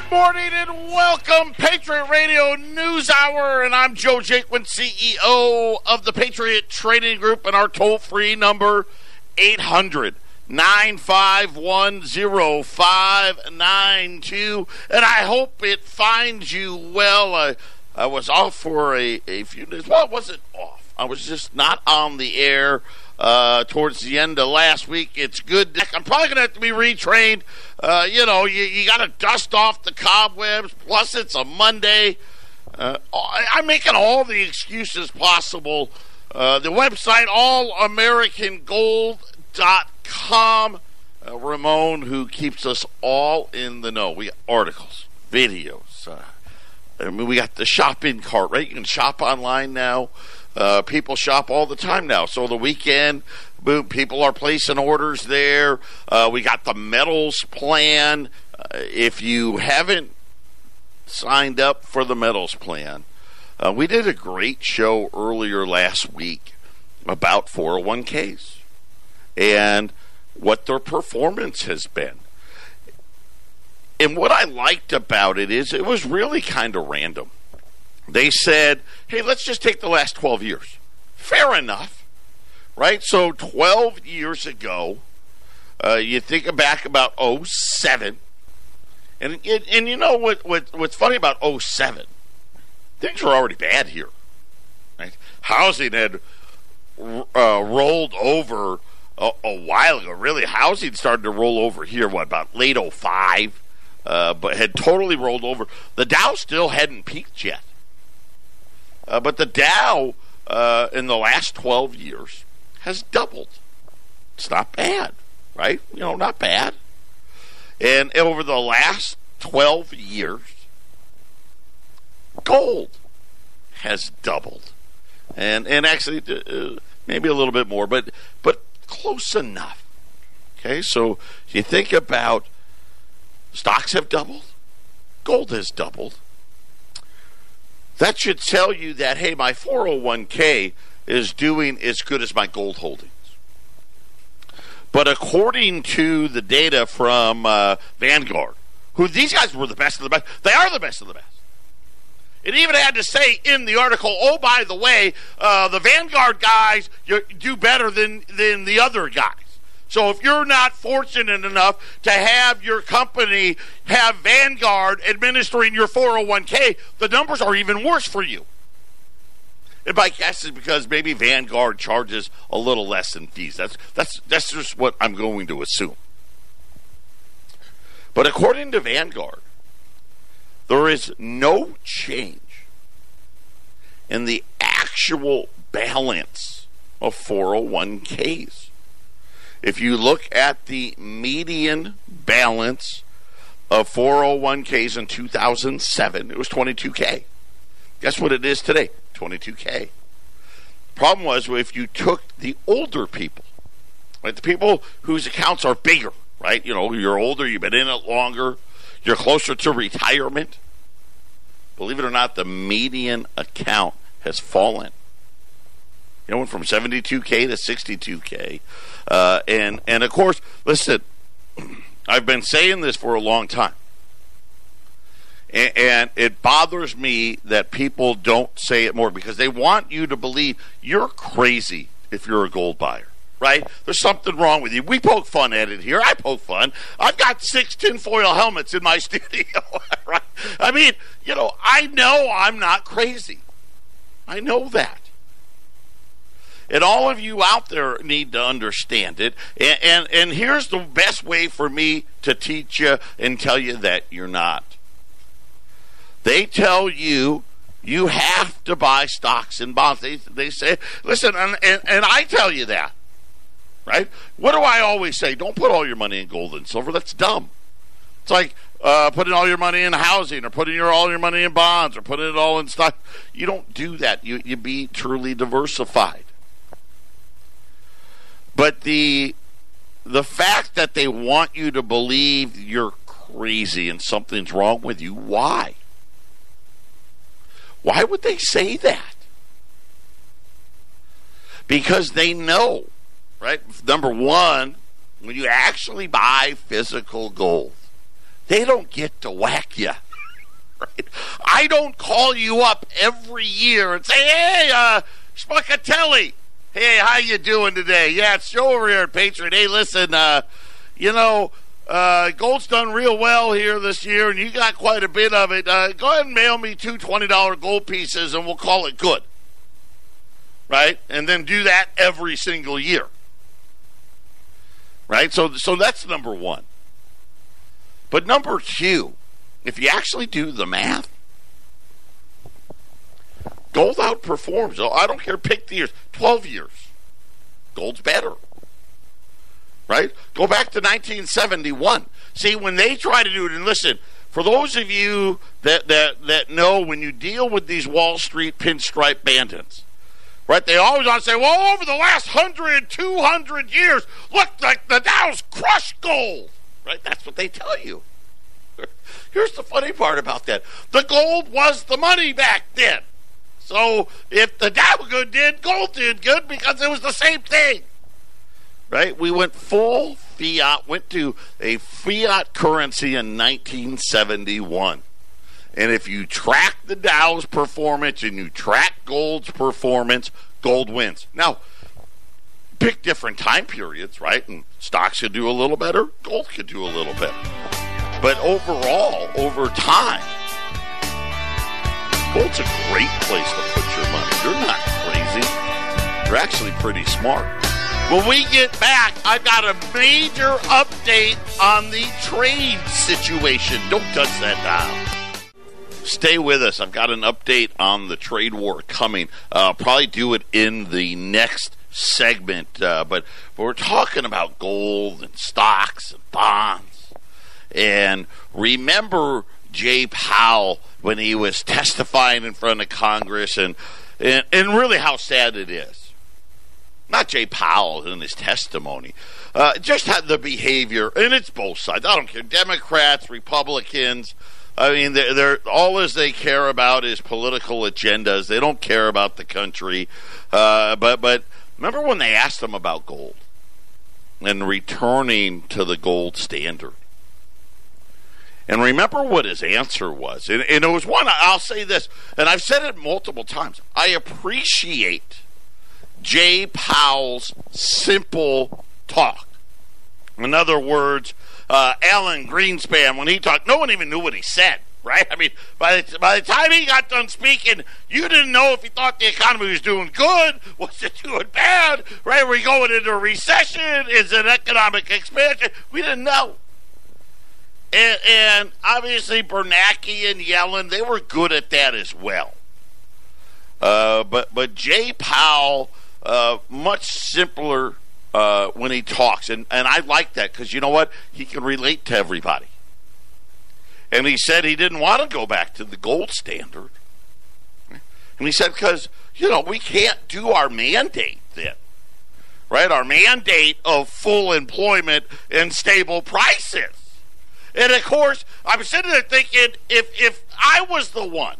Good morning and welcome, Patriot Radio News Hour. And I'm Joe Jaquin, CEO of the Patriot Trading Group, and our toll free number 800 951 0592. And I hope it finds you well. I, I was off for a, a few days. Well, I wasn't off, I was just not on the air uh, towards the end of last week. It's good. I'm probably going to have to be retrained. Uh, you know, you, you got to dust off the cobwebs. Plus, it's a Monday. Uh, I'm making all the excuses possible. Uh, the website, allamericangold.com. Uh, Ramon, who keeps us all in the know. We got articles, videos. Uh, I mean, we got the shopping cart, right? You can shop online now. Uh, people shop all the time now. So the weekend, boom, people are placing orders there. Uh, we got the medals plan. Uh, if you haven't signed up for the medals plan, uh, we did a great show earlier last week about 401ks and what their performance has been. And what I liked about it is it was really kind of random. They said, hey, let's just take the last 12 years. Fair enough, right? So 12 years ago, uh, you think back about 07, and, and, and you know what, what what's funny about 07? Things were already bad here. Right? Housing had uh, rolled over a, a, while ago. Really, housing started to roll over here, what, about late 05? Uh, but had totally rolled over. The Dow still hadn't peaked yet. Uh, but the Dow uh, in the last 12 years has doubled. It's not bad, right? You know, not bad. And over the last 12 years, gold has doubled. And and actually uh, maybe a little bit more, but but close enough. Okay? So you think about stocks have doubled, gold has doubled, that should tell you that, hey, my 401k is doing as good as my gold holdings. But according to the data from uh, Vanguard, who these guys were the best of the best, they are the best of the best. It even had to say in the article, oh, by the way, uh, the Vanguard guys do better than, than the other guys. So if you're not fortunate enough to have your company have Vanguard administering your 401k, the numbers are even worse for you. And my guess is because maybe Vanguard charges a little less in fees. That's that's that's just what I'm going to assume. But according to Vanguard, there is no change in the actual balance of 401ks. If you look at the median balance of 401ks in 2007, it was 22K. Guess what it is today? 22K. Problem was if you took the older people, right, the people whose accounts are bigger, right? You know, you're older, you've been in it longer, you're closer to retirement. Believe it or not, the median account has fallen. It went from 72k to 62k, uh, and and of course, listen, I've been saying this for a long time, and, and it bothers me that people don't say it more because they want you to believe you're crazy if you're a gold buyer right? There's something wrong with you. We poke fun at it here. I poke fun. I've got six tinfoil helmets in my studio, right? I mean, you know, I know I'm not crazy. I know that. And all of you out there need to understand it. And, and, and here's the best way for me to teach you and tell you that you're not. They tell you you have to buy stocks and bonds. They, they say, listen, and, and, and I tell you that, right? What do I always say? Don't put all your money in gold and silver. That's dumb. It's like uh, putting all your money in housing or putting your all your money in bonds or putting it all in stock. You don't do that. You you be truly diversified. But the the fact that they want you to believe you're crazy and something's wrong with you, why? Why would they say that? Because they know, right? Number one, when you actually buy physical gold, they don't get to whack you. Right? I don't call you up every year and say, "Hey, uh, Spacatelli, hey, how you doing today? Yeah, it's Joe over here at Patriot. Hey, listen, uh, you know, uh, gold's done real well here this year, and you got quite a bit of it. Uh, go ahead and mail me two $20 gold pieces, and we'll call it good." Right, and then do that every single year. Right, so so that's number one. But number two, if you actually do the math, gold outperforms. I don't care, pick the years. 12 years. Gold's better. Right? Go back to 1971. See, when they try to do it, and listen, for those of you that, that, that know when you deal with these Wall Street pinstripe bandits, right, they always want to say, well, over the last 100, 200 years, look, like the Dow's crushed gold. Right? That's what they tell you. Here's the funny part about that the gold was the money back then. So if the Dow good did, gold did good because it was the same thing. Right? We went full fiat, went to a fiat currency in 1971. And if you track the Dow's performance and you track gold's performance, gold wins. Now, pick different time periods, right? And stocks could do a little better, gold could do a little better. But overall, over time, gold's a great place to put your money. You're not crazy. You're actually pretty smart. When we get back, I've got a major update on the trade situation. Don't touch that dial. Stay with us. I've got an update on the trade war coming. Uh, probably do it in the next segment, uh, but we're talking about gold and stocks and bonds and remember Jay Powell when he was testifying in front of Congress, and and, and really how sad it is. Not Jay Powell in his testimony, uh, just had the behavior, and it's both sides. I don't care, Democrats, Republicans. I mean, they're, they're, all as they care about is political agendas. They don't care about the country. Uh, but but remember when they asked him about gold and returning to the gold standard? And remember what his answer was. And, and, it was one, I'll say this, and I've said it multiple times. I appreciate Jay Powell's simple talk. In other words, uh, Alan Greenspan, when he talked, no one even knew what he said, right? I mean, by the, by the time he got done speaking, you didn't know if he thought the economy was doing good, was it doing bad, right? Were we going into a recession? Is it economic expansion? We didn't know. And, and obviously, Bernanke and Yellen, they were good at that as well. Uh, but but Jay Powell, uh, much simpler uh, when he talks, and, and I like that because you know what? He can relate to everybody. And he said he didn't want to go back to the gold standard. And he said because you know we can't do our mandate then, right? Our mandate of full employment and stable prices. And of course, I'm sitting there thinking, if if I was the one,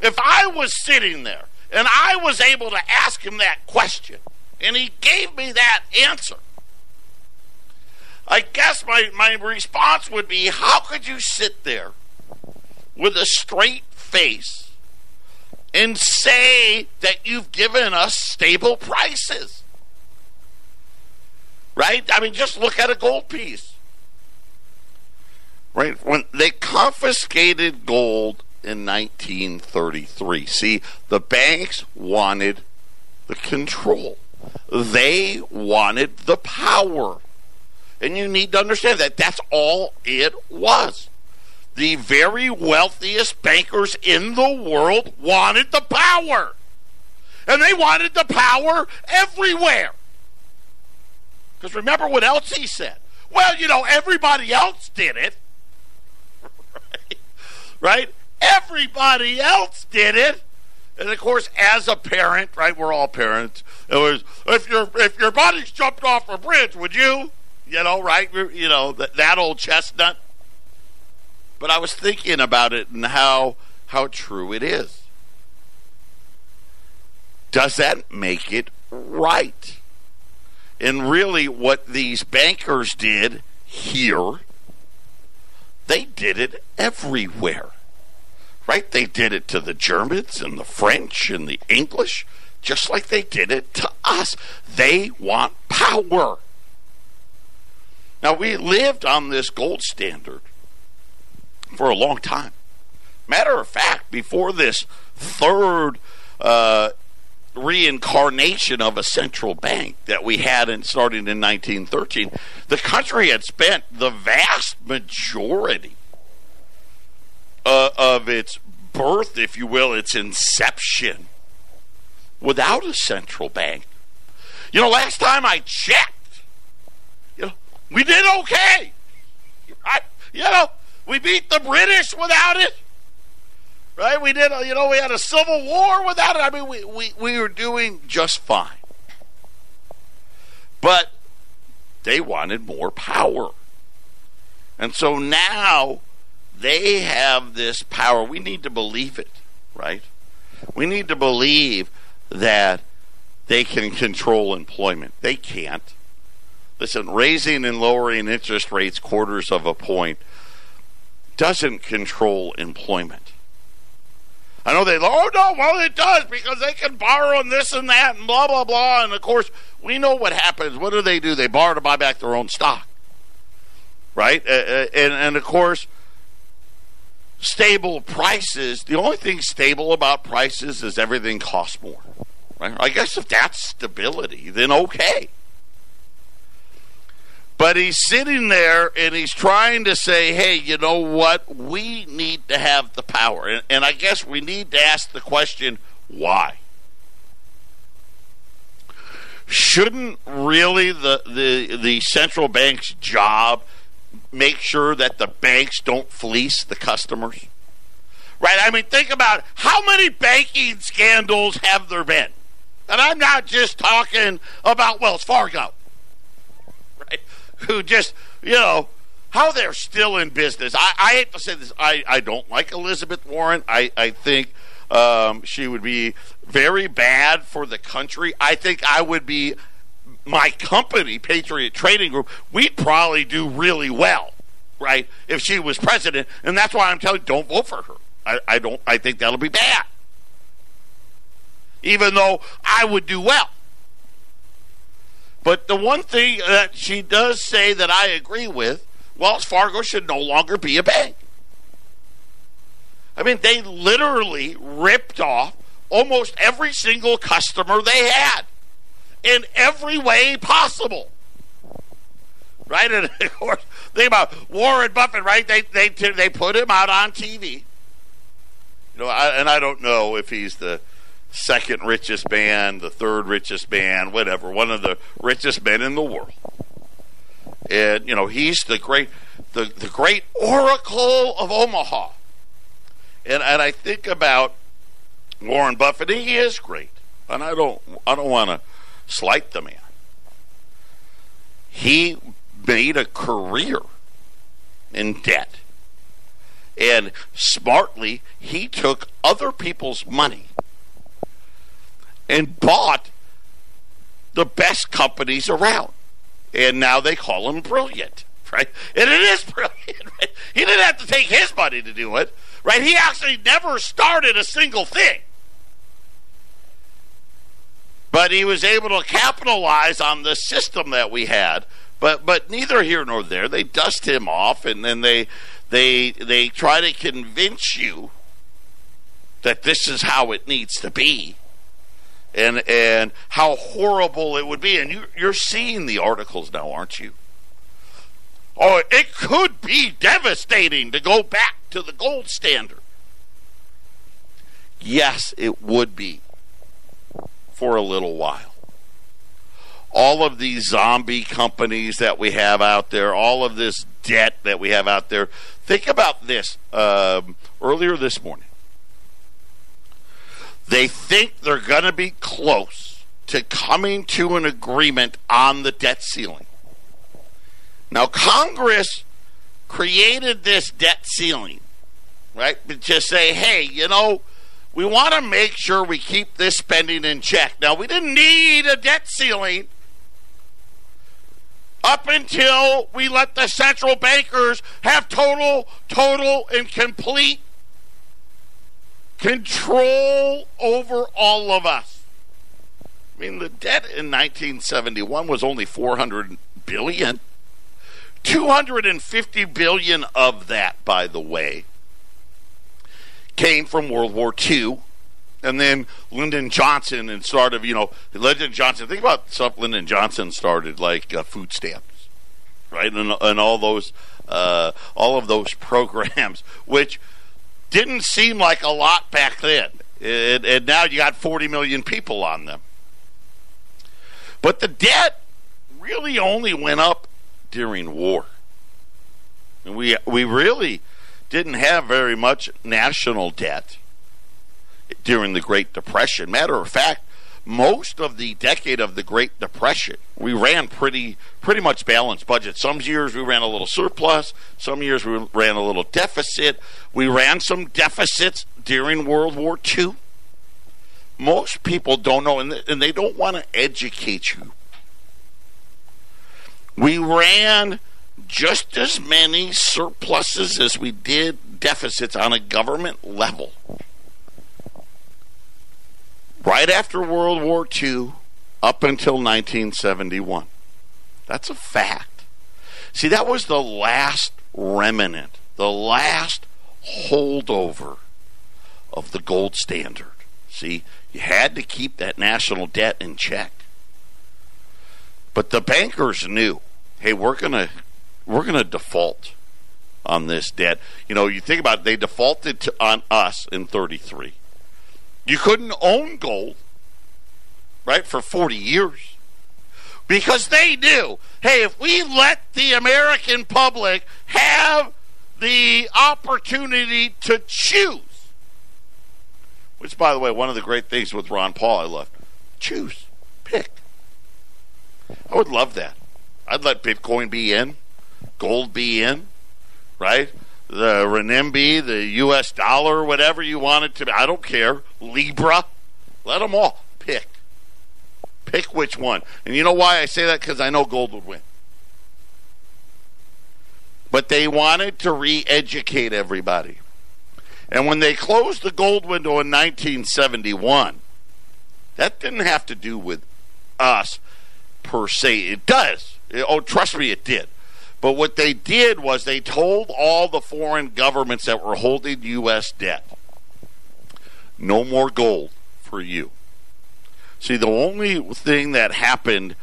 if I was sitting there and I was able to ask him that question, and he gave me that answer, I guess my, my response would be, how could you sit there with a straight face and say that you've given us stable prices? Right? I mean, just look at a gold piece right? When they confiscated gold in 1933. See, the banks wanted the control. They wanted the power. And you need to understand that that's all it was. The very wealthiest bankers in the world wanted the power. And they wanted the power everywhere. Because remember what else he said? Well, you know, everybody else did it right? Everybody else did it. And of course, as a parent, right, we're all parents. It was if your if your buddies jumped off a bridge, would you? You know, right? You know that that old chestnut. But I was thinking about it and how how true it is. Does that make it right? And really, what these bankers did here they did it everywhere. Right? They did it to the Germans and the French and the English, just like they did it to us. They want power. Now, we lived on this gold standard for a long time. Matter of fact, before this third uh, reincarnation of a central bank that we had in, starting in 1913, the country had spent the vast majority uh, of its birth, if you will, its inception, without a central bank. You know, last time I checked, you know, we did okay. Right? You know, we beat the British without it. Right? We did, you know, we had a civil war without it. I mean, we, we, we were doing just fine. But they wanted more power. And so now they have this power. We need to believe it, right? We need to believe that they can control employment. They can't. Listen, raising and lowering interest rates quarters of a point doesn't control employment. I know they, oh no, well it does because they can borrow and this and that and blah blah blah. And of course, we know what happens. What do they do? They borrow to buy back their own stock, right? Uh, uh, and and of course, stable prices. The only thing stable about prices is everything costs more, right? I guess if that's stability, then okay. But he's sitting there and he's trying to say, hey, you know what? We need to have the power. And, and I guess we need to ask the question why? Shouldn't really the, the, the central bank's job make sure that the banks don't fleece the customers? Right? I mean, think about how many banking scandals have there been? And I'm not just talking about Wells Fargo who just, you know, how they're still in business. I, I hate to say this. I, I don't like Elizabeth Warren. I, I think um, she would be very bad for the country. I think I would be my company, Patriot Trading Group. We'd probably do really well, right, if she was president. And that's why I'm telling you, don't vote for her. I, I don't. I think that'll be bad. Even though I would do well. But the one thing that she does say that I agree with Wells Fargo should no longer be a bank. I mean, they literally ripped off almost every single customer they had in every way possible. Right? And of course, think about Warren Buffett, right? They, they, they put him out on TV. You know, I, and I don't know if he's the second richest man, the third richest man, whatever, one of the richest men in the world. And you know, he's the great the, the great oracle of Omaha. And and I think about Warren Buffett, he is great. And I don't I don't want to slight the man. He made a career in debt. And smartly, he took other people's money and bought the best companies around. And now they call him brilliant, right? And it is brilliant, right? He didn't have to take his money to do it, right? He actually never started a single thing. But he was able to capitalize on the system that we had. But but neither here nor there. They dust him off and then they they they try to convince you that this is how it needs to be and and how horrible it would be. And you, you're seeing the articles now, aren't you? Oh, it could be devastating to go back to the gold standard. Yes, it would be for a little while. All of these zombie companies that we have out there, all of this debt that we have out there. Think about this. Um, earlier this morning, they think they're going to be close to coming to an agreement on the debt ceiling. Now, Congress created this debt ceiling, right? To say, hey, you know, we want to make sure we keep this spending in check. Now, we didn't need a debt ceiling up until we let the central bankers have total, total, and complete control over all of us. I mean, the debt in 1971 was only 400 billion. 250 billion of that, by the way, came from World War II. And then Lyndon Johnson and of, you know, Lyndon Johnson, think about stuff Lyndon Johnson started, like uh, food stamps, right? And, and all those, uh, all of those programs, which didn't seem like a lot back then. It, and now you got 40 million people on them. But the debt really only went up during war. And we we really didn't have very much national debt during the Great Depression. Matter of fact, most of the decade of the Great Depression, we ran pretty pretty much balanced budget. Some years we ran a little surplus, some years we ran a little deficit. We ran some deficits during World War II. Most people don't know, and they don't want to educate you we ran just as many surpluses as we did deficits on a government level. Right after World War II, up until 1971. That's a fact. See, that was the last remnant, the last holdover of the gold standard. See, you had to keep that national debt in check. But the bankers knew hey, we're gonna we're gonna default on this debt. You know, you think about it, they defaulted to, on us in 33. You couldn't own gold, right, for 40 years. Because they knew, hey, if we let the American public have the opportunity to choose, which, by the way, one of the great things with Ron Paul I love, choose, pick. I would love that. I'd let Bitcoin be in, gold be in, right? The renminbi, the U.S. dollar, whatever you want it to be. I don't care. Libra, let them all pick. Pick which one. And you know why I say that? Because I know gold would win. But they wanted to re educate everybody. And when they closed the gold window in 1971, that didn't have to do with us per se. It does. Oh, trust me, it did. But what they did was they told all the foreign governments that were holding U.S. debt no more gold for you. See, the only thing that happened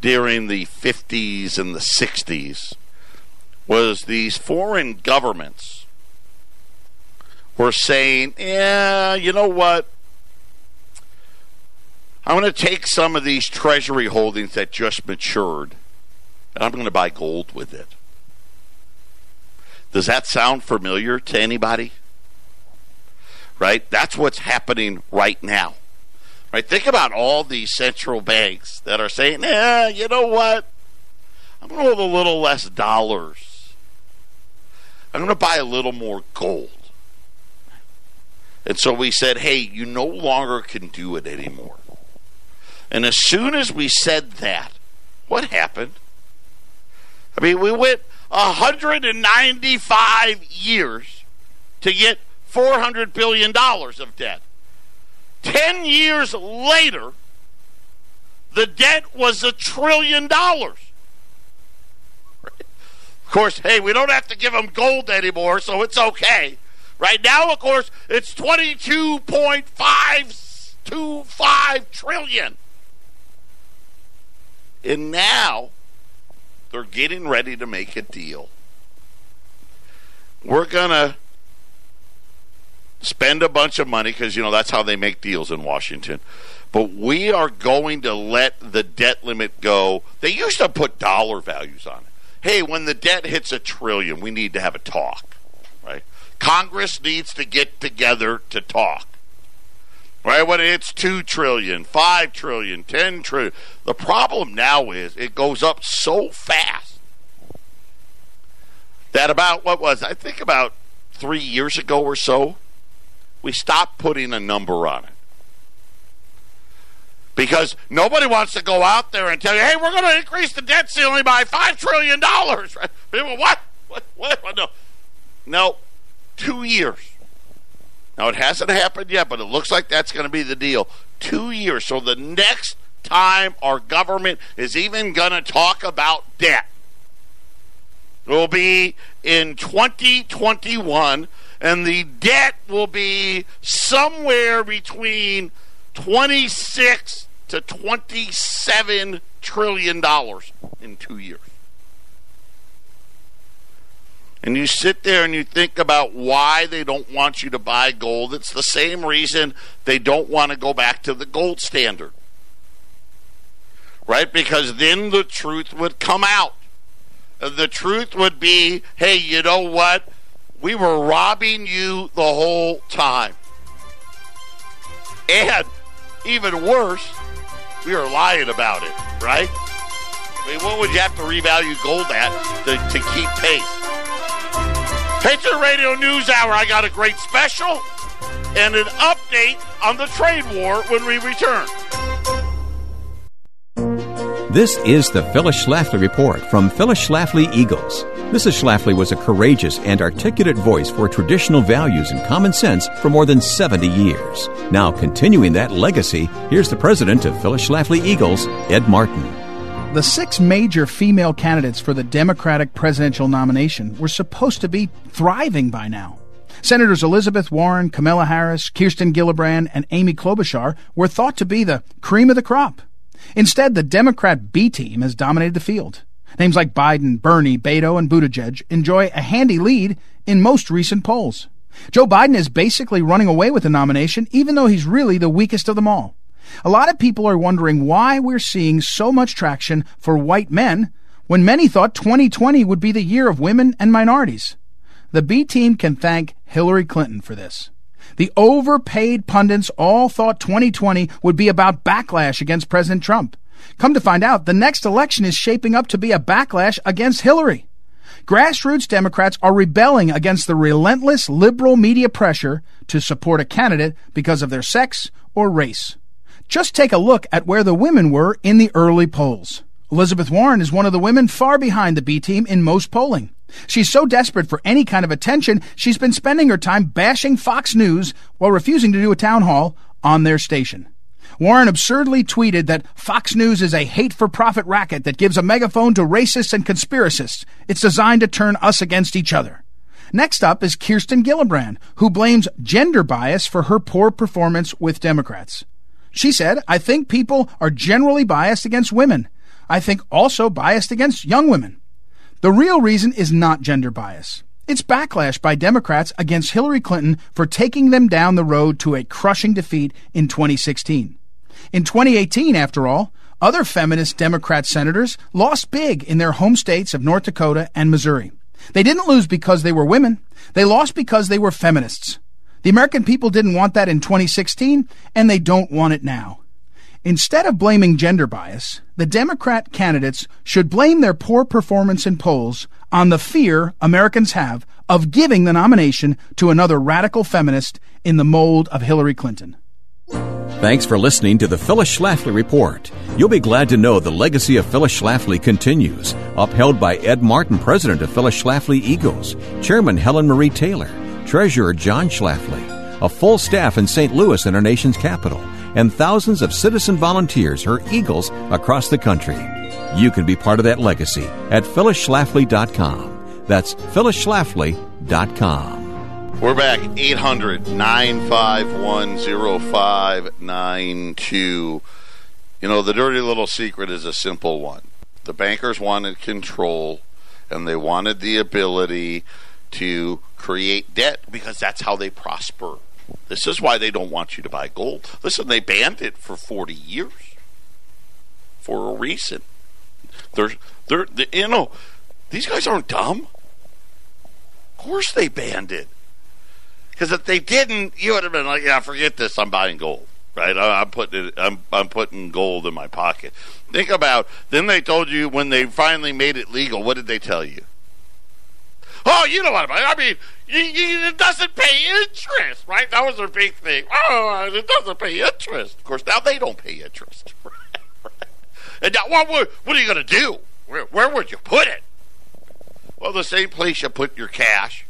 during the 50s and the 60s was these foreign governments were saying, yeah, you know what? I'm going to take some of these treasury holdings that just matured and I'm going to buy gold with it. Does that sound familiar to anybody? Right? That's what's happening right now. Right? Think about all these central banks that are saying, "Yeah, you know what? I'm going to hold a little less dollars. I'm going to buy a little more gold." And so we said, "Hey, you no longer can do it anymore." And as soon as we said that, what happened? I mean, we went 195 years to get $400 billion of debt. Ten years later, the debt was a trillion dollars. Of course, hey, we don't have to give them gold anymore, so it's okay. Right now, of course, it's 22.525 trillion. And now, they're getting ready to make a deal. We're going to spend a bunch of money because, you know, that's how they make deals in Washington. But we are going to let the debt limit go. They used to put dollar values on it. Hey, when the debt hits a trillion, we need to have a talk, right? Congress needs to get together to talk. Right when it's two trillion, five trillion, ten trillion. The problem now is it goes up so fast that about what was I think about three years ago or so, we stopped putting a number on it. because nobody wants to go out there and tell you, "Hey, we're going to increase the debt ceiling by five trillion dollars." Right? What? What? what? No, no, two years. Now it hasn't happened yet, but it looks like that's going to be the deal. Two years. So the next time our government is even going to talk about debt will be in 2021, and the debt will be somewhere between 26 to 27 trillion dollars in two years. And you sit there and you think about why they don't want you to buy gold. It's the same reason they don't want to go back to the gold standard. Right? Because then the truth would come out. The truth would be hey, you know what? We were robbing you the whole time. And even worse, we were lying about it, right? I mean, what would you have to revalue gold at to, to keep pace? Patriot Radio News Hour, I got a great special and an update on the trade war when we return. This is the Phyllis Schlafly Report from Phyllis Schlafly Eagles. Mrs. Schlafly was a courageous and articulate voice for traditional values and common sense for more than 70 years. Now, continuing that legacy, here's the president of Phyllis Schlafly Eagles, Ed Martin. The six major female candidates for the Democratic presidential nomination were supposed to be thriving by now. Senators Elizabeth Warren, Kamala Harris, Kirsten Gillibrand, and Amy Klobuchar were thought to be the cream of the crop. Instead, the Democrat B team has dominated the field. Names like Biden, Bernie, Beto, and Buttigieg enjoy a handy lead in most recent polls. Joe Biden is basically running away with the nomination, even though he's really the weakest of them all. A lot of people are wondering why we're seeing so much traction for white men when many thought 2020 would be the year of women and minorities. The B team can thank Hillary Clinton for this. The overpaid pundits all thought 2020 would be about backlash against President Trump. Come to find out, the next election is shaping up to be a backlash against Hillary. Grassroots Democrats are rebelling against the relentless liberal media pressure to support a candidate because of their sex or race. Just take a look at where the women were in the early polls. Elizabeth Warren is one of the women far behind the B team in most polling. She's so desperate for any kind of attention, she's been spending her time bashing Fox News while refusing to do a town hall on their station. Warren absurdly tweeted that Fox News is a hate for profit racket that gives a megaphone to racists and conspiracists. It's designed to turn us against each other. Next up is Kirsten Gillibrand, who blames gender bias for her poor performance with Democrats. She said, I think people are generally biased against women. I think also biased against young women. The real reason is not gender bias. It's backlash by Democrats against Hillary Clinton for taking them down the road to a crushing defeat in 2016. In 2018, after all, other feminist Democrat senators lost big in their home states of North Dakota and Missouri. They didn't lose because they were women. They lost because they were feminists. The American people didn't want that in 2016, and they don't want it now. Instead of blaming gender bias, the Democrat candidates should blame their poor performance in polls on the fear Americans have of giving the nomination to another radical feminist in the mold of Hillary Clinton. Thanks for listening to the Phyllis Schlafly Report. You'll be glad to know the legacy of Phyllis Schlafly continues, upheld by Ed Martin, president of Phyllis Schlafly Eagles, Chairman Helen Marie Taylor, Treasurer John Schlafly, a full staff in St. Louis in our nation's capital, and thousands of citizen volunteers, her Eagles, across the country. You can be part of that legacy at phyllisschlafly.com. That's phyllisschlafly.com. We're back 800 951 0592. You know, the dirty little secret is a simple one. The bankers wanted control and they wanted the ability to create debt because that's how they prosper. This is why they don't want you to buy gold. Listen, they banned it for 40 years for a reason. They're, they're, they, you know, these guys aren't dumb. Of course they banned it. Because if they didn't, you would have been like, yeah, forget this, I'm buying gold. Right? I'm putting it, I'm, I'm putting gold in my pocket. Think about, then they told you when they finally made it legal, what did they tell you? Oh, you know what I mean. It doesn't pay interest, right? That was their big thing. Oh, it doesn't pay interest. Of course, now they don't pay interest. and now, what, what, are you going to do? Where, where would you put it? Well, the same place you put your cash,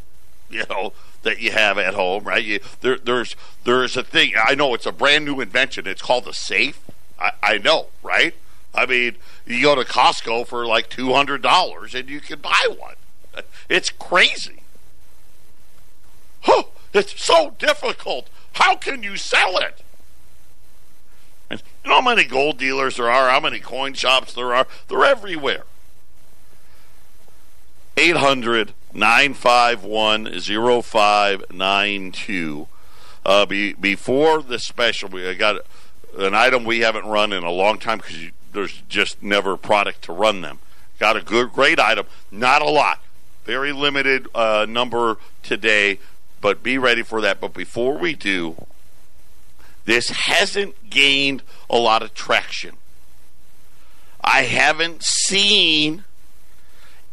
you know, that you have at home, right? You, there, there's there's a thing. I know it's a brand new invention. It's called a safe. I, I know, right? I mean, you go to Costco for like two hundred dollars and you can buy one. It's crazy. It's so difficult. How can you sell it? And you know how many gold dealers there are, how many coin shops there are? They're everywhere. 800 951 0592. Uh, before the special, we got an item we haven't run in a long time because there's just never product to run them. Got a good, great item, not a lot, very limited uh, number today, but be ready for that. But before we do, this hasn't gained a lot of traction. I haven't seen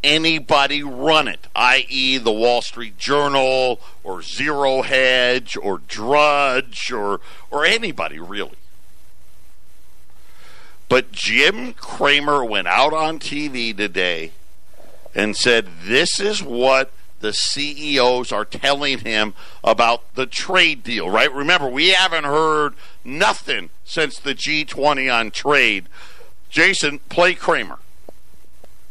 anybody run it, i.e., the Wall Street Journal or Zero Hedge or Drudge or, or anybody really. But Jim Cramer went out on TV today and said, This is what the CEOs are telling him about the trade deal, right? Remember, we haven't heard nothing since the G20 on trade. Jason, play Cramer.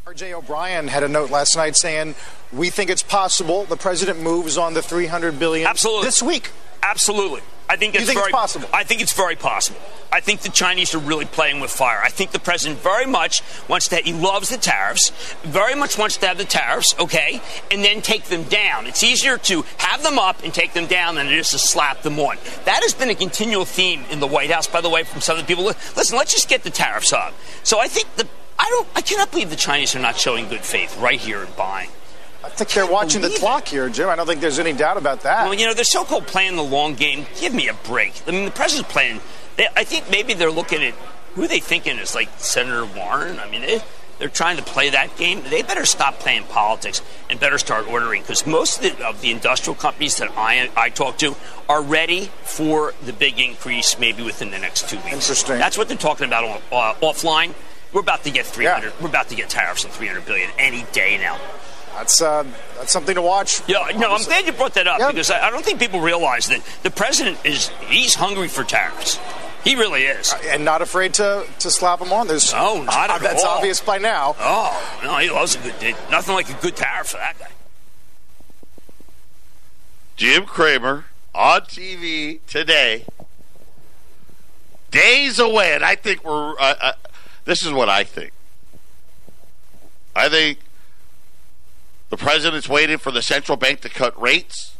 R.J. O'Brien had a note last night saying, "We think it's possible the president moves on the 300 billion Absolutely. this week." Absolutely. I think it's think very it's possible? I think it's very possible. I think the Chinese are really playing with fire. I think the president very much wants to. He loves the tariffs. Very much wants to have the tariffs, okay, and then take them down. It's easier to have them up and take them down than it is to slap them on. That has been a continual theme in the White House, by the way, from some of the people. Listen, let's just get the tariffs up. So I think the. I don't. I cannot believe the Chinese are not showing good faith right here in buying. I think they're watching the clock here, Jim. I don't think there's any doubt about that. Well, you know, they're so-called playing the long game. Give me a break. I mean, the president's playing. They, I think maybe they're looking at who are they thinking is like Senator Warren. I mean, they, they're trying to play that game. They better stop playing politics and better start ordering because most of the, of the industrial companies that I I talk to are ready for the big increase maybe within the next two weeks. Interesting. That's what they're talking about on, uh, offline. We're about to get 300. Yeah. We're about to get tariffs on 300 billion any day now. That's uh, that's something to watch. Yeah, no, I'm glad you brought that up Yeah. because I, I don't think people realize that the president is he's hungry for tariffs. He really is. and not afraid to, to slap them on. There's No, not at That's all. obvious by now. Oh no, he loves a good day. Nothing like a good tariff for that guy. Jim Cramer on TV today, days away, and I think we're. Uh, uh, this is what I think. I think the president's waiting for the central bank to cut rates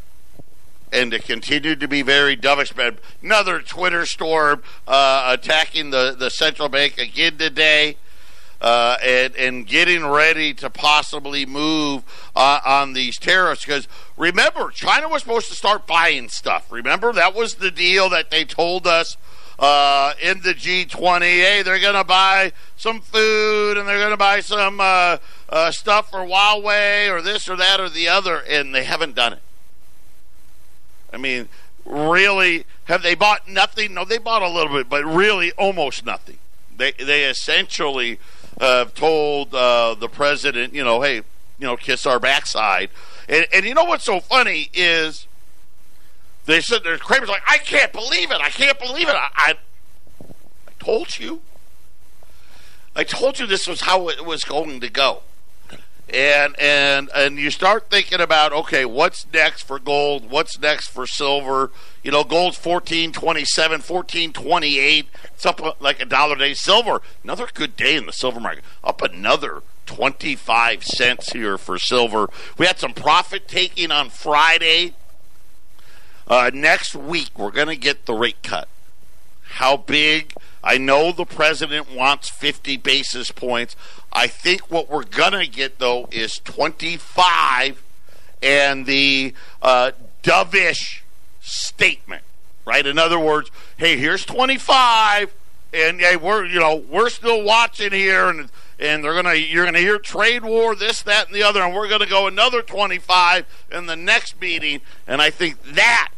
and to continue to be very dovish. Another Twitter storm uh, attacking the, the central bank again today. Uh, and, and getting ready to possibly move uh, on these tariffs. Because remember, China was supposed to start buying stuff. Remember, that was the deal that they told us uh, in the G20. Hey, they're going to buy some food and they're going to buy some uh, uh, stuff for Huawei or this or that or the other, and they haven't done it. I mean, really, have they bought nothing? No, they bought a little bit, but really almost nothing. They they essentially uh, told uh, the president, you know, hey, you know, kiss our backside. And, and you know what's so funny is they said there's Cramer's like, I can't believe it. I can't believe it. I, I, I told you. I told you this was how it was going to go. And and and you start thinking about okay what's next for gold? What's next for silver? You know gold's 1427 1428 it's up uh, like a dollar a day. Silver another good day in the silver market. Up another 25 cents here for silver. We had some profit taking on friday uh, next week we're going to get the rate cut how big I know the president wants 50 basis points. I think what we're going to get, though, is 25 and the uh, dovish statement, right? In other words, hey, here's 25, and hey, we're, you know, we're still watching here, and and they're gonna you're gonna hear trade war, this, that, and the other, and we're gonna go another 25 in the next meeting, and I think that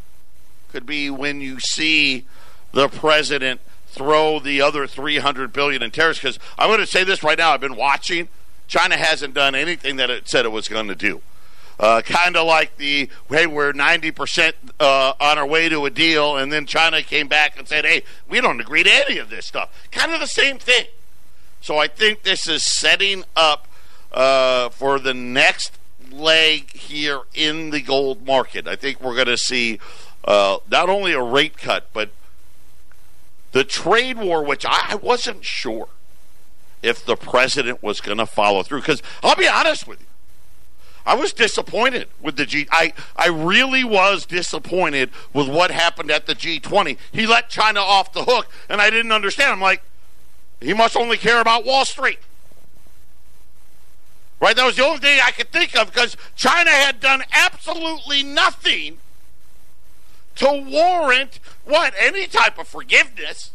could be when you see the president throw the other 300 billion in tariffs. Because I'm going to say this right now: I've been watching. China hasn't done anything that it said it was going to do. Uh, kind of like the hey, we're 90% uh, on our way to a deal, and then China came back and said, hey, we don't agree to any of this stuff. Kind of the same thing. So I think this is setting up uh, for the next leg here in the gold market. I think we're going to see uh, not only a rate cut, but the trade war, which I wasn't sure if the president was going to follow through. Because I'll be honest with you, I was disappointed with the G. I I really was disappointed with what happened at the G20. He let China off the hook, and I didn't understand. I'm like, he must only care about Wall Street. Right? That was the only thing I could think of because China had done absolutely nothing to warrant what? Any type of forgiveness.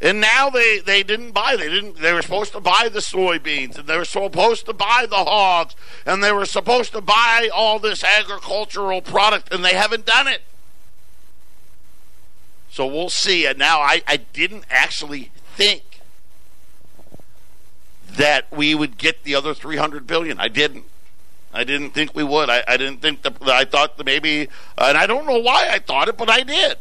And now they, they didn't buy. They didn't. They were supposed to buy the soybeans, and they were supposed to buy the hogs, and they were supposed to buy all this agricultural product, and they haven't done it. So we'll see. And now I, I didn't actually think that we would get the other 300 billion. I didn't. I didn't think we would. I, I didn't think that. I thought that maybe, and I don't know why I thought it, but I did.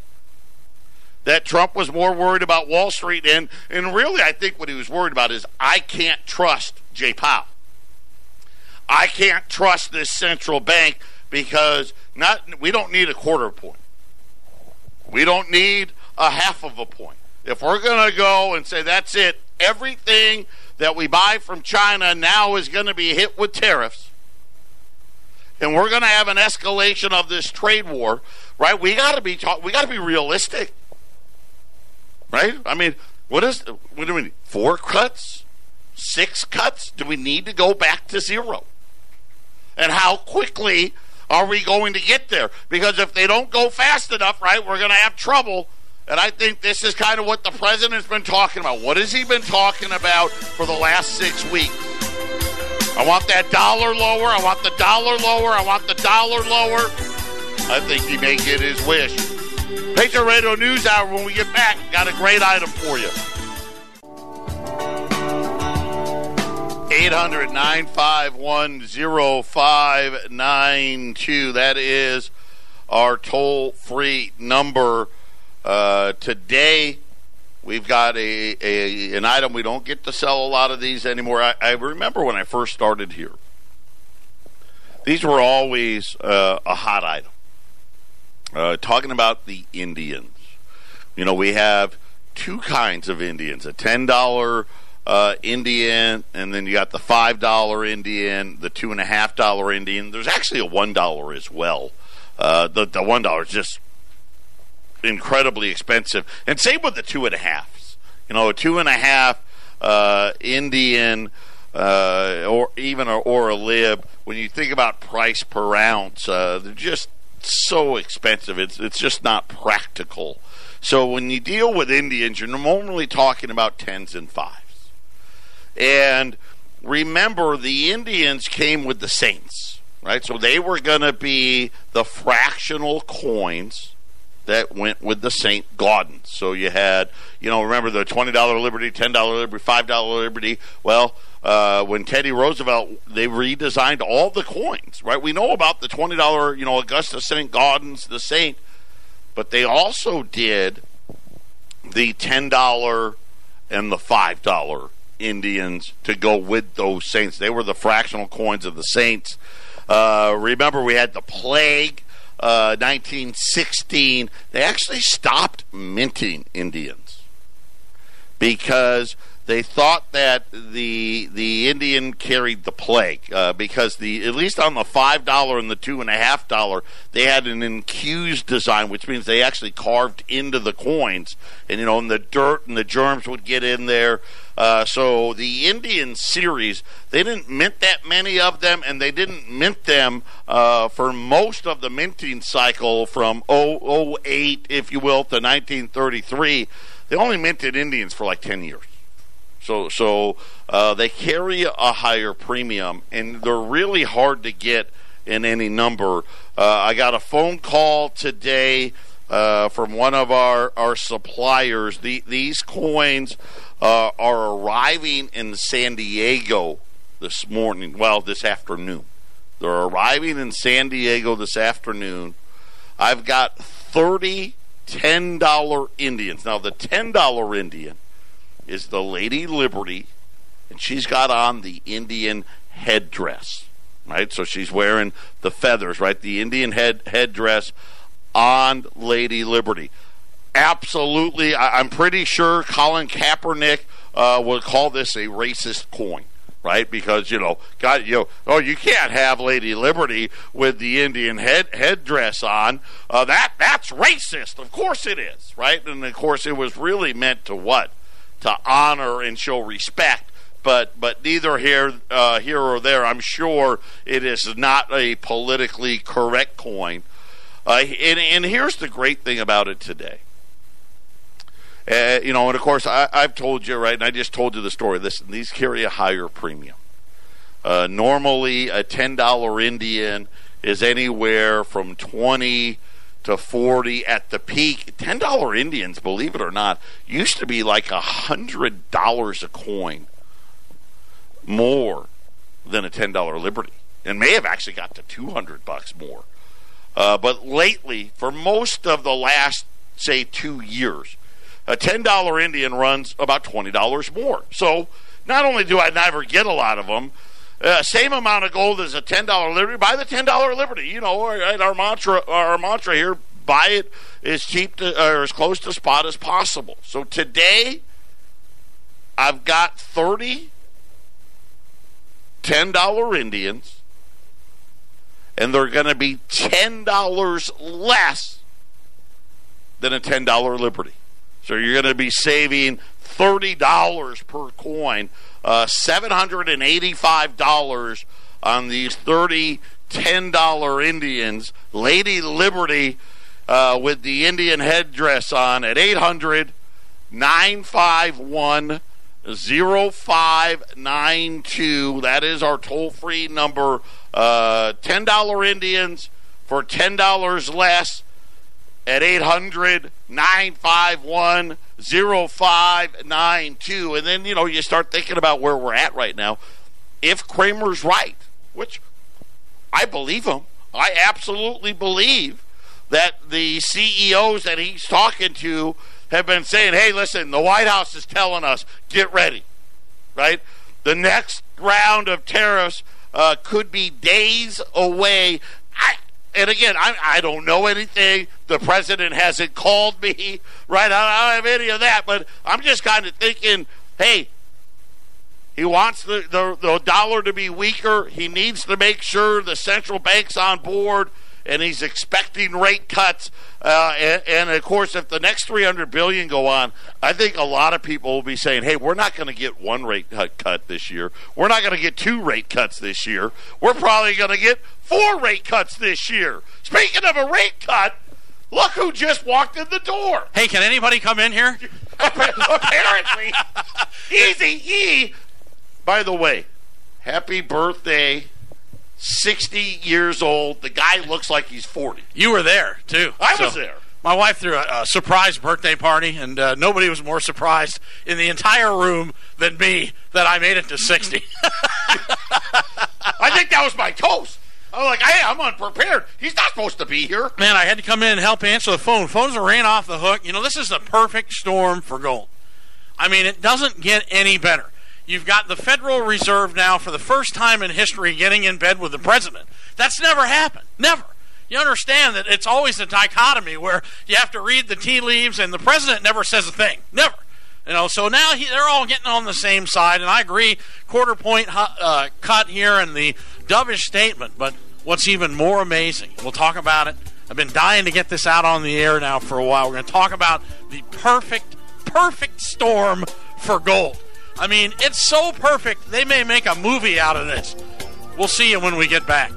That Trump was more worried about Wall Street, and and really, I think what he was worried about is I can't trust Jay Powell. I can't trust this central bank because not we don't need a quarter point. We don't need a half of a point. If we're going to go and say that's it, everything that we buy from China now is going to be hit with tariffs and we're going to have an escalation of this trade war, right? We got to be we got to be realistic, right? I mean, what is what do we need? Four cuts, six cuts? Do we need to go back to zero? And how quickly are we going to get there? Because if they don't go fast enough, right, we're going to have trouble. And I think this is kind of what the president's been talking about. What has he been talking about for the last six weeks? I want that dollar lower. I want the dollar lower. I want the dollar lower. I think he may get his wish. Patriot Radio News Hour when we get back. Got a great item for you. 800 951 0592. That is our toll free number. Uh, today, We've got a, a an item we don't get to sell a lot of these anymore. I, I remember when I first started here; these were always uh, a hot item. Uh, talking about the Indians, you know, we have two kinds of Indians: a ten dollar uh, Indian, and then you got the five dollar Indian, the two and a half dollar Indian. There's actually a one dollar as well. Uh, the the one dollar is just incredibly expensive. And same with the two and a halves. You know, a two and a half uh, Indian uh, or even a, or a lib. When you think about price per ounce, uh, they're just so expensive. It's it's just not practical. So when you deal with Indians, you're normally talking about tens and fives. And remember, the Indians came with the Saints, right? So they were going to be the fractional coins that went with the St. Gaudens. So you had, you know, remember the $20 Liberty, $10 Liberty, $5 Liberty. Well, uh, when Teddy Roosevelt, they redesigned all the coins, right? We know about the $20, you know, Augustus St. Gaudens, the Saint, but they also did the $10 and the $5 Indians to go with those Saints. They were the fractional coins of the Saints. Uh, remember, we had the plague 1916, uh, they actually stopped minting Indians because they thought that the the Indian carried the plague uh, because the at least on the five dollar and the two and a half dollar they had an incused design, which means they actually carved into the coins, and you know, and the dirt and the germs would get in there. Uh, so the Indian series, they didn't mint that many of them, and they didn't mint them uh, for most of the minting cycle from 008, if you will, to 1933. They only minted Indians for like 10 years. So so uh, they carry a higher premium, and they're really hard to get in any number. Uh, I got a phone call today uh, from one of our our suppliers. The, these coins uh, are arriving in San Diego this morning. Well, this afternoon. They're arriving in San Diego this afternoon. I've got 30 $10 Indians. Now, the $10 Indian is the Lady Liberty, and she's got on the Indian headdress, right? So she's wearing the feathers, right? The Indian head headdress on Lady Liberty. Absolutely, I, am pretty sure Colin Kaepernick uh, would call this a racist coin right? Because you know, God, you know, oh, you can't have Lady Liberty with the Indian head headdress on. Uh, that that's racist. Of course it is, right? And of course it was really meant to what? To honor and show respect. But but neither here uh, here or there. I'm sure it is not a politically correct coin. Uh, and, and here's the great thing about it today. Uh, you know, and of course, I, have told you, right, and I just told you the story. Listen, these carry a higher premium. Uh, normally, a $10 Indian is anywhere from 20 to 40 at the peak. $10 Indians, believe it or not, used to be like $100 a coin more than a $10 Liberty and may have actually got to 200 bucks more. Uh, but lately, for most of the last, say, two years, a $10 Indian runs about $20 more. So not only do I never get a lot of them, uh, same amount of gold as a $10 Liberty, buy the $10 Liberty. You know, right, our mantra, our mantra here, buy it as cheap to, or as close to spot as possible. So today, I've got 30 $10 Indians, and they're going to be $10 less than a $10 Liberty. So you're going to be saving $30 per coin, uh, $785 on these 30 $10 Indians. Lady Liberty uh, with the Indian headdress on at 800 951 0592. That is our toll free number. Uh, $10 Indians for $10 less at 800 951 0592. And then, you know, you start thinking about where we're at right now. If Cramer's right, which I believe him, I absolutely believe that the CEOs that he's talking to have been saying, hey, listen, the White House is telling us, get ready, right? The next round of tariffs uh, could be days away. I, and again, I, I don't know anything. The president hasn't called me, right? I don't have any of that, but I'm just kind of thinking, hey, he wants the, the, the dollar to be weaker. He needs to make sure the central bank's on board and he's expecting rate cuts. Uh, and, and, of course, if the next 300 billion go on, I think a lot of people will be saying, "Hey, we're not going to get one rate cut this year. We're not going to get two rate cuts this year. We're probably going to get four rate cuts this year." Speaking of a rate cut, look who just walked in the door. Hey, can anybody come in here? Apparently, easy E. By the way, happy birthday 60 years old. The guy looks like he's 40. You were there, too. I so was there. My wife threw a, a surprise birthday party, and uh, nobody was more surprised in the entire room than me that I made it to 60. I think that was my toast. I was like, hey, I'm unprepared. He's not supposed to be here. Man, I had to come in and help answer the phone. Phones were ran off the hook. You know, this is the perfect storm for gold. I mean, it doesn't get any better. You've got the Federal Reserve now, for the first time in history, getting in bed with the president. That's never happened. Never. You understand that it's always a dichotomy where you have to read the tea leaves, and the president never says a thing. Never. You know, so now he, they're all getting on the same side, and I agree, quarter point uh, cut here and the dovish statement. But what's even more amazing, we'll talk about it. I've been dying to get this out on the air now for a while. We're going to talk about the perfect, perfect storm for gold. I mean, it's so perfect, they may make a movie out of this. We'll see you when we get back.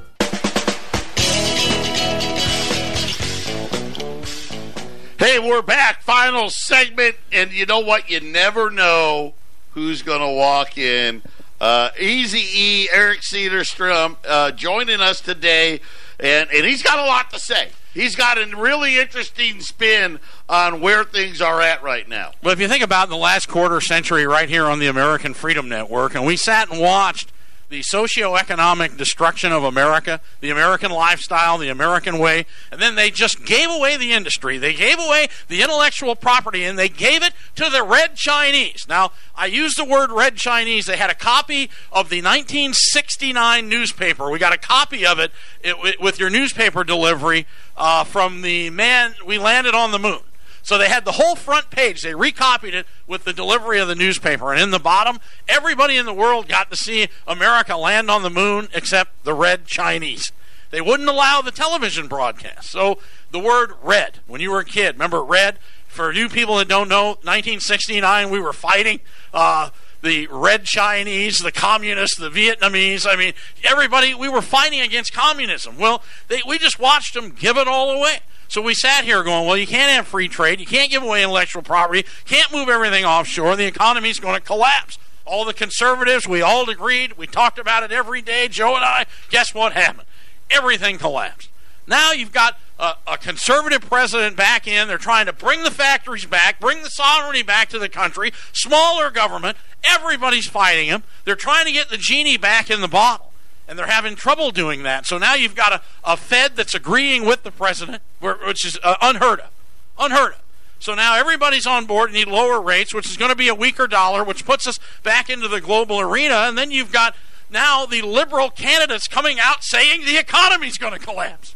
Hey, we're back. Final segment. And you know what? You never know who's going to walk in. Uh, Easy E, Eric Cedarstrom, uh, joining us today, and, and he's got a lot to say. He's got a really interesting spin on where things are at right now. Well, if you think about the last quarter century right here on the American Freedom Network, and we sat and watched the socioeconomic destruction of America, the American lifestyle, the American way, and then they just gave away the industry. They gave away the intellectual property and they gave it to the red Chinese. Now, I use the word red Chinese. They had a copy of the 1969 newspaper. We got a copy of it, it with your newspaper delivery uh, from the man we landed on the moon. So they had the whole front page. They recopied it with the delivery of the newspaper. And in the bottom, everybody in the world got to see America land on the moon except the red Chinese. They wouldn't allow the television broadcast. So the word red, when you were a kid, remember red? For you people that don't know, 1969, we were fighting. Uh, the red Chinese, the communists, the Vietnamese. I mean, everybody, we were fighting against communism. Well, they, we just watched them give it all away. So we sat here going, well, you can't have free trade. You can't give away intellectual property. Can't move everything offshore. The economy is going to collapse. All the conservatives, we all agreed. We talked about it every day, Joe and I. Guess what happened? Everything collapsed. Now you've got a, a, conservative president back in. They're trying to bring the factories back, bring the sovereignty back to the country, smaller government. Everybody's fighting him. They're trying to get the genie back in the bottle and they're having trouble doing that. So now you've got a, a Fed that's agreeing with the president, which is uh, unheard of. Unheard of. So now everybody's on board and need lower rates, which is going to be a weaker dollar, which puts us back into the global arena. And then you've got now the liberal candidates coming out saying the economy's going to collapse.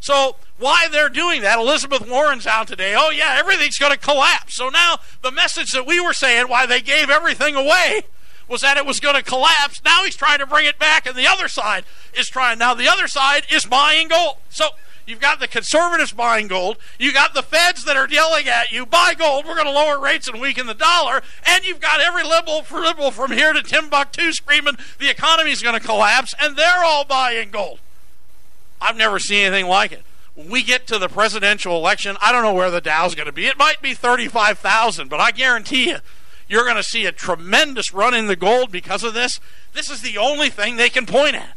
So why they're doing that, Elizabeth Warren's out today. Oh, yeah, everything's going to collapse. So now the message that we were saying, why they gave everything away, was that it was going to collapse. Now he's trying to bring it back, and the other side is trying. Now the other side is buying gold. So you've got the conservatives buying gold. You got the feds that are yelling at you, buy gold. We're going to lower rates and weaken the dollar. And you've got every liberal, liberal from here to Timbuktu screaming the economy is going to collapse, and they're all buying gold. I've never seen anything like it. When we get to the presidential election, I don't know where the Dow's going to be. It might be 35,000, but I guarantee you you're going to see a tremendous run in the gold because of this. This is the only thing they can point at.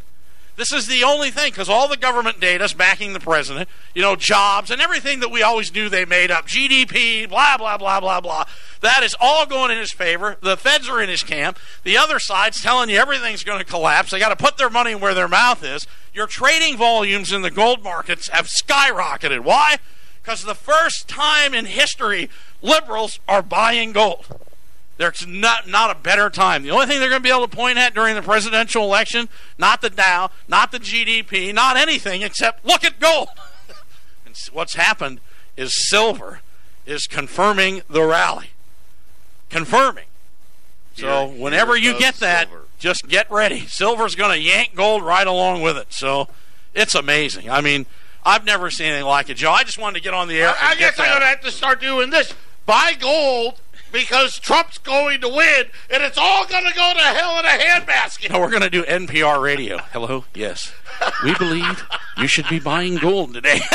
This is the only thing because all the government data is backing the president. You know, jobs and everything that we always knew they made up, GDP, blah blah blah blah blah. That is all going in his favor. The feds are in his camp. The other side's telling you everything's going to collapse. They got to put their money where their mouth is. Your trading volumes in the gold markets have skyrocketed. Why? Because the first time in history, liberals are buying gold. There's not not a better time. The only thing they're going to be able to point at during the presidential election, not the Dow, not the GDP, not anything except look at gold. and what's happened is silver is confirming the rally. Confirming. So here, whenever you get that, silver. just get ready. Silver's going to yank gold right along with it. So it's amazing. I mean, I've never seen anything like it, Joe. I just wanted to get on the air. I, I guess I'm going to have to start doing this. Buy gold because Trump's going to win, and it's all going to go to hell in a handbasket. No, we're going to do NPR radio. Hello? Yes. We believe you should be buying gold today.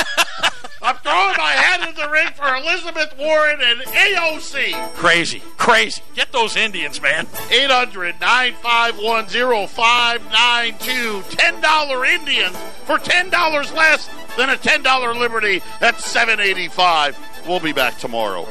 I'm throwing my hat in the ring for Elizabeth Warren and AOC. Crazy. Crazy. Get those Indians, man. 800 951 0592. $10 Indians for $10 less than a $10 Liberty. That's 785 We'll be back tomorrow.